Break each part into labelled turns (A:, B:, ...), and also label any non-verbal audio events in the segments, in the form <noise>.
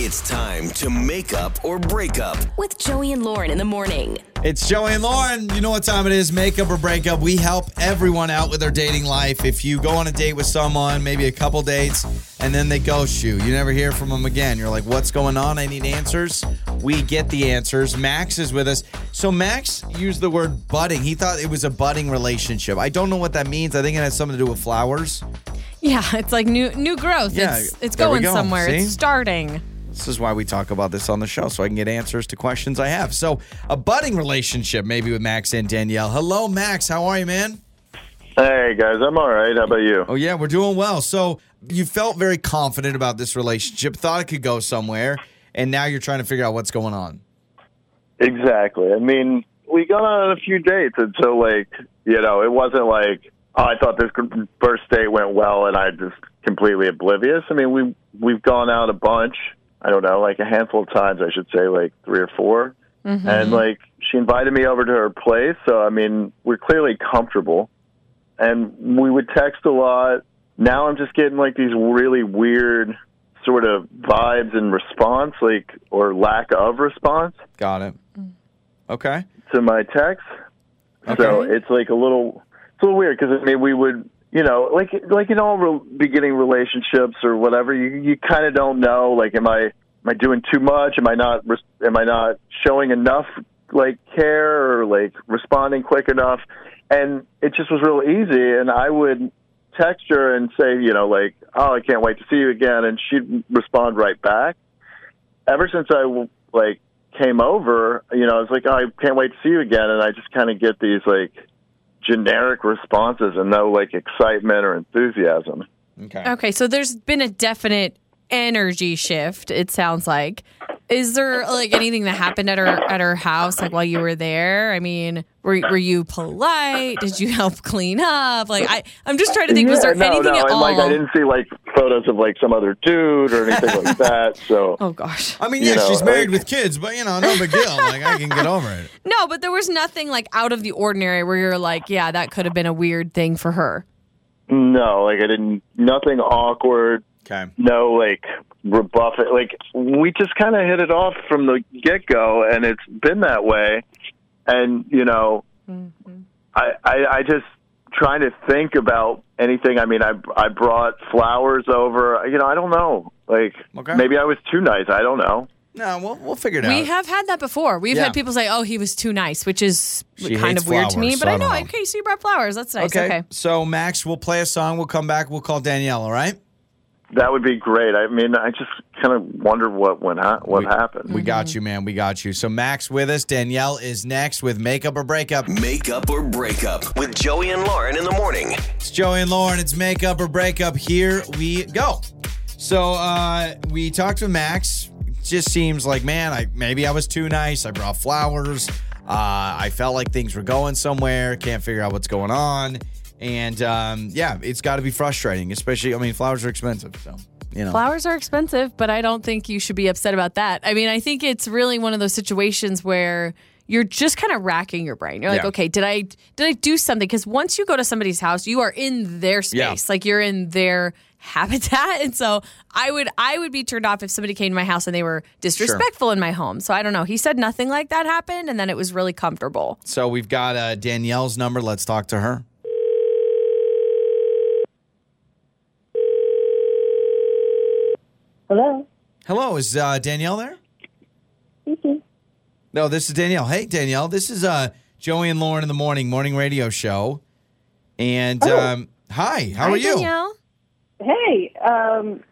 A: It's time to make up or break up.
B: With Joey and Lauren in the morning.
C: It's Joey and Lauren. You know what time it is? Makeup or breakup. We help everyone out with their dating life. If you go on a date with someone, maybe a couple dates, and then they ghost you, you never hear from them again. You're like, what's going on? I need answers. We get the answers. Max is with us. So, Max used the word budding. He thought it was a budding relationship. I don't know what that means. I think it has something to do with flowers.
D: Yeah, it's like new new growth.
C: Yeah,
D: it's it's going
C: go.
D: somewhere.
C: See?
D: It's starting.
C: This is why we talk about this on the show, so I can get answers to questions I have. So, a budding relationship, maybe with Max and Danielle. Hello, Max. How are you, man?
E: Hey guys, I'm all right. How about you?
C: Oh, yeah, we're doing well. So, you felt very confident about this relationship, thought it could go somewhere, and now you're trying to figure out what's going on.
E: Exactly. I mean, we got on a few dates until like, you know, it wasn't like oh, I thought this first date went well and I just completely oblivious. I mean, we we've gone out a bunch. I don't know, like a handful of times, I should say, like three or 4 mm-hmm. And like she invited me over to her place, so I mean, we're clearly comfortable. And we would text a lot. Now I'm just getting like these really weird sort of vibes and response, like or lack of response
C: Got it. Mm. Okay.
E: to my text. So it's like a little, it's a little weird because I mean we would, you know, like like in all re- beginning relationships or whatever, you you kind of don't know. Like, am I am I doing too much? Am I not am I not showing enough like care or like responding quick enough? And it just was real easy. And I would text her and say, you know, like, oh, I can't wait to see you again, and she'd respond right back. Ever since I like came over, you know, I was like, oh, I can't wait to see you again, and I just kind of get these like generic responses and no like excitement or enthusiasm.
C: Okay.
D: Okay, so there's been a definite energy shift. It sounds like. Is there like anything that happened at her at her house like while you were there? I mean, were were you polite? Did you help clean up? Like I I'm just trying to think. was there
E: no,
D: anything
E: no,
D: at
E: and
D: all?
E: like I didn't see like photos of like some other dude or anything like <laughs> that. So
D: oh gosh.
C: I mean,
E: You
C: yeah,
E: know,
C: she's married
E: like-
C: with kids, but you know, no big deal. Like I can get over it. <laughs>
D: No, but there was nothing like out of the ordinary where you're like, yeah, that could have been a weird thing for her.
E: no, like I didn't nothing awkward.
C: Okay.
E: no like rebuff it. Like we just kind of hit it off from the get go, and it's been that way. And you know, mm-hmm. I, I I just trying to think about anything. I mean, I I brought flowers over. You know, I don't know. Like
C: Okay.
E: maybe I was too nice. I don't know.
C: No, we'll we'll figure it
D: We
C: out.
D: We have had that before. We've
C: Yeah.
D: had people say, "Oh, he was too nice," which is
C: She
D: kind
C: hates
D: of weird to me.
C: flowers,
D: But
C: so
D: I
C: I
D: know.
C: don't know.
D: Okay, so you brought flowers. That's nice.
C: okay.
D: Okay.
C: So Max, we'll play a song. We'll come back. We'll call Danielle. All right.
E: That would be great. I mean, I just kind of wonder what went ha- what happened.
C: We got you, man. We got you. So Max with us. Danielle is next with makeup or breakup.
A: Makeup or Breakup with Joey and Lauren in the morning.
C: It's Joey and Lauren. It's makeup or breakup. Here we go. So uh, we talked to Max. It just seems like, man, I maybe I was too nice. I brought flowers. Uh, I felt like things were going somewhere. Can't figure out what's going on. And um, yeah, it's got to be frustrating, especially. I mean, flowers are expensive, so you know.
D: Flowers are expensive, but I don't think you should be upset about that. I mean, I think it's really one of those situations where you're just kind of racking your brain. You're like,
C: Yeah.
D: okay, did I did I do something? Because once you go to somebody's house, you are in their
C: Yeah.
D: space, like you're in their <laughs> habitat. And so I would I would be turned off if somebody came to my house and they were disrespectful in my home. So I don't know. He said nothing like that happened, and then it was really comfortable.
C: So we've got uh, Danielle's number. Let's talk to her.
F: Hello.
C: Hello, is uh, Danielle there?
F: Speaking.
C: No, this is Danielle. Hey, Danielle. This is uh, Joey and Lauren in the morning morning radio show. And um, hi, how
D: Hi,
C: are you?
D: Danielle.
F: Hey. Um.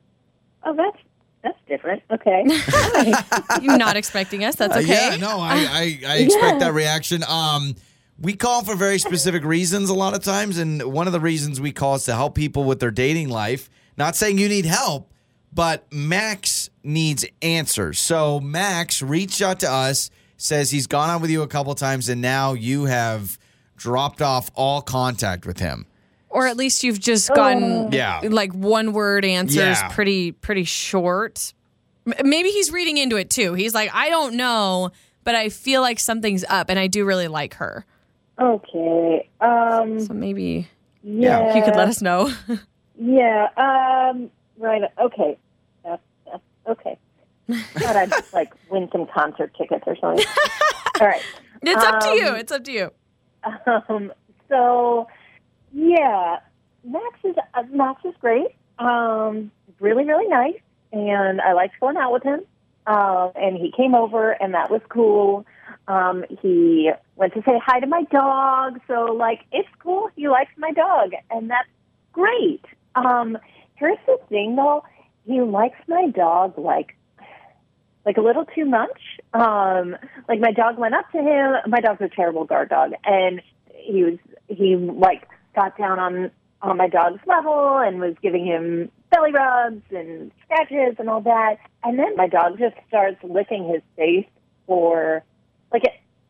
F: Oh, that's that's different. Okay. <laughs> <laughs>
D: You're not expecting us. That's
C: Uh,
D: okay.
C: yeah, no, I I, I <laughs> expect
F: Yeah.
C: that reaction. Um, we call for very specific reasons a lot of times, and one of the reasons we call is to help people with their dating life. Not saying you need help, but Max needs answers. So Max reached out to us, says he's gone on with you a couple times, and now you have dropped off all contact with him.
D: Or at least you've just gotten
C: Yeah.
D: like one word answers
C: Yeah.
D: pretty pretty short. Maybe he's reading into it too. He's like, I don't know, but I feel like something's up and I do really like her.
F: okay. Um.
D: So maybe
F: Yeah.
D: you could let us know. <laughs>
F: Yeah. Um. Right. Okay. Okay. thought I'd like win some concert tickets or something. <laughs> All right.
D: It's up to you.
F: Um,
D: It's up to you.
F: Um, so, yeah, Max is uh, Max is great. Um, really, really nice, and I liked going out with him. Um, and he came over, and that was cool. Um, he went to say hi to my dog, so like it's cool. He likes my dog, and that's great. Um, here's the thing, though. He likes my dog like like a little too much. Um, like my dog went up to him. My dog's a terrible guard dog, and he was he like got down on on my dog's level and was giving him belly rubs and scratches and all that. And then my dog just starts licking his face for like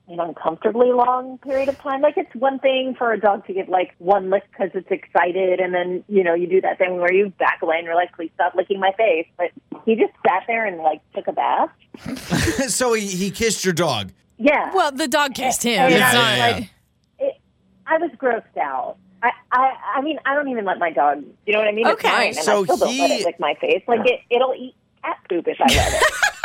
F: an uncomfortably long period of time. Like it's one thing for a dog to get like one lick because it's excited, and then you know you do that thing where you back away and you're like, "Please stop licking my face." But he just sat there and like took a bath. <laughs>
C: so he, he kissed your dog.
F: Yeah.
D: Well, the dog kissed him.
F: And
D: It's
F: I was
D: not-
C: yeah,
F: like, it, I was grossed out. I, I, I mean, I don't even let my dog. You know what I mean? It's
D: Okay.
F: mine, and
C: So
F: I still don't let
C: he-
F: it lick my face. Like it, it'll eat cat poop if I let it. <laughs>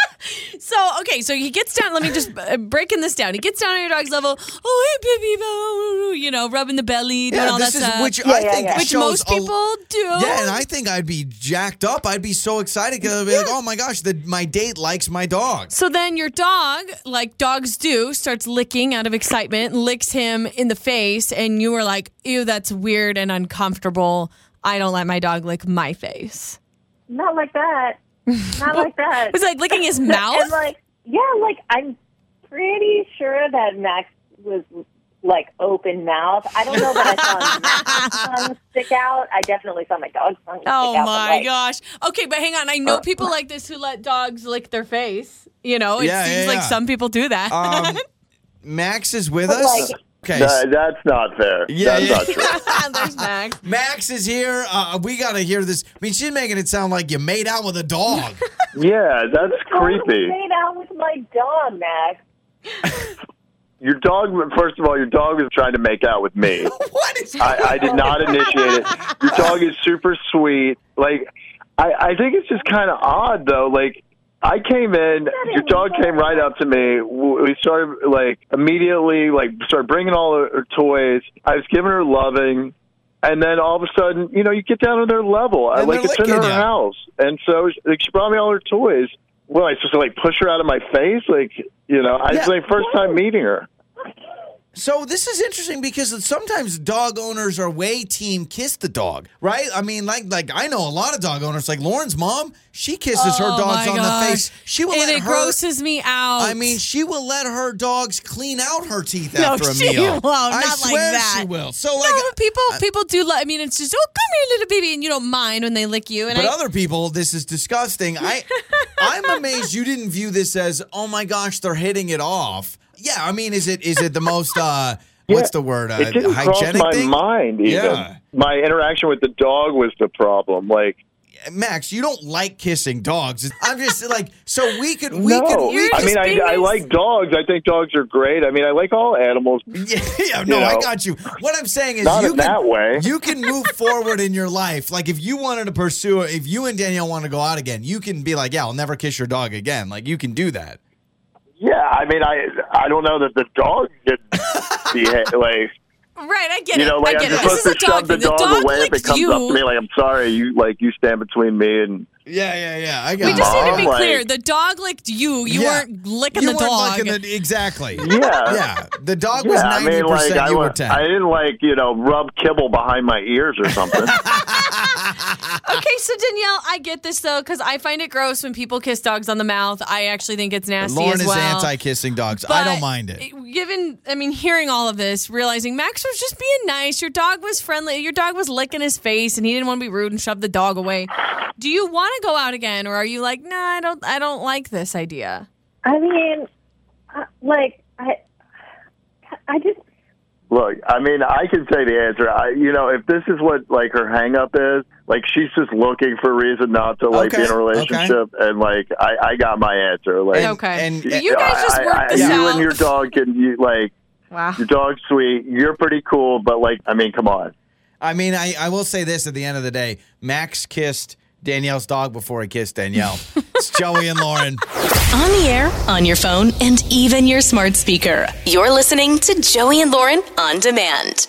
D: So okay, so he gets down. Let me just uh, breaking this down. He gets down on your dog's level. Oh, hey, baby, boo," you know, rubbing the belly, doing
C: Yeah,
D: all
C: this
D: that
C: is
D: stuff.
C: which
F: Yeah,
C: I think
F: yeah.
D: which
C: shows
D: most
C: a-
D: people do.
C: Yeah, and I think I'd be jacked up. I'd be so excited because I'd be like, "Oh my gosh, the, my date likes my dog."
D: So then your dog, like dogs do, starts licking out of excitement, licks him in the face, and you were like, "Ew, that's weird and uncomfortable. I don't let my dog lick my face."
F: Not like that. Not like that.
D: It was like licking his mouth. <laughs>
F: and like, yeah, like I'm pretty sure that Max was like open mouth. I don't know that I saw <laughs> Max's tongue stick out. I definitely saw my dog's tongue stick
D: Oh
F: out. but,
D: my
F: like,
D: gosh. Okay, but hang on. I know people like this who let dogs lick their face. You know, it
C: Yeah,
D: seems
C: yeah,
D: like some people do that.
C: Um, Max is with
F: But,
C: us.
F: like-
C: Okay.
E: That- that's not fair.
C: Yeah,
E: that's
C: yeah.
E: not true. <laughs>
D: There's Max.
C: Max is here. Uh, we got to hear this. I mean, she's making it sound like you made out with a dog. <laughs>
E: Yeah, that's
F: Totally
E: creepy.
F: made out with my dog, Max. <laughs>
E: Your dog, first of all, your dog is trying to make out with me.
C: what is
E: I, I did not initiate it. Your dog is super sweet. Like, I, I think it's just kind of odd though. Like, I came in, your dog came right up to me. W- We started like immediately, like started bringing all her, her toys. I was giving her loving, and then all of a sudden, you know, you get down to their level. I
C: And
E: like it's in her
C: licking ya.
E: house, and so like, she brought me all her toys. Well, I supposed to like push her out of my face, like you know, I, it's
C: Yeah.
E: my first time meeting her.
C: So this is interesting because sometimes dog owners are way team kiss the dog, right? I mean, like like I know a lot of dog owners, like Lauren's mom, she kisses her
D: Oh
C: dogs on
D: gosh.
C: the face. She will
D: and
C: let
D: it
C: her.
D: grosses me out.
C: I mean, she will let her dogs clean out her teeth
D: No,
C: after a
D: she
C: meal.
D: won't.
C: I
D: Not like
C: swear
D: that.
C: she will. So like,
D: no, people people do. Let, I mean, it's just oh, come here, little baby, and you don't mind when they lick you. And
C: But
D: I,
C: other people, this is disgusting. I, <laughs> I'm amazed you didn't view this as, oh my gosh, they're hitting it off. Yeah, I mean, is it is it the most uh, <laughs> what's the word? Uh,
E: it didn't cross
C: hygienic
E: my
C: thing?
E: mind even.
C: Yeah.
E: My interaction with the dog was the problem. Like,
C: Max, you don't like kissing dogs. I'm just like, so we could we
E: no,
C: could we
E: I mean, I, I like dogs. I think dogs are great. I mean, I like all animals. <laughs>
C: yeah, yeah, no,
E: you
C: I got you. What I'm saying is,
E: Not
C: you can,
E: that way.
C: You can move forward in your life. Like if you wanted to pursue, if you and Danielle want to go out again, you can be like, yeah, I'll never kiss your dog again. Like you can do that.
E: Yeah, I mean, I I don't know that the dog could <laughs> be like.
D: right, I get it.
E: You
D: it.
E: know, like
D: I
E: I'm
D: get it.
E: just
D: This is
E: supposed
D: a
E: to
D: dog
E: shove the
D: thing. The
E: dog,
D: dog
E: away if it
D: licked
E: comes
D: you.
E: up to me. Like, I'm sorry, you like you stand between me and
C: Yeah, yeah, yeah. I got
D: we just need to be
E: Like-
D: clear. The dog licked you. You
C: Yeah.
D: weren't licking
C: you
D: the
C: weren't
D: dog.
C: licking the- exactly. <laughs>
E: yeah.
C: Yeah, the dog was
E: Yeah, I
C: ninety
E: mean, like
C: percent.
E: I,
C: were ten.
E: I didn't like you know rub kibble behind my ears or something. <laughs>
D: Okay, so Danielle, I get this though because I find it gross when people kiss dogs on the mouth. I actually think it's nasty
C: Lauren
D: as
C: is anti-kissing dogs. I don't mind it.
D: Given, I mean, hearing all of this, realizing Max was just being nice. Your dog was friendly. Your dog was licking his face, and he didn't want to be rude and shove the dog away. Do you want to go out again, or are you like, nah, I don't, I don't like this idea?
F: I mean, uh, like I, I just
E: Look, I mean, I can say the answer. I, you know, if this is what like her hang up is, like she's just looking for a reason not to like be in a relationship, and like I, I got my answer. Like,
D: Okay.
C: and-
D: You guys just
E: I-
D: work
E: I-
D: this
E: you
D: out.
E: and your dog can you like
D: Wow.
E: your dog's sweet. You're pretty cool, but like, I mean, come on.
C: I mean, I, I will say this at the end of the day, Max kissed Danielle's dog before he kissed Danielle. <laughs> It's Joey and Lauren.
B: On the air, on your phone, and even your smart speaker. You're listening to Joey and Lauren on demand.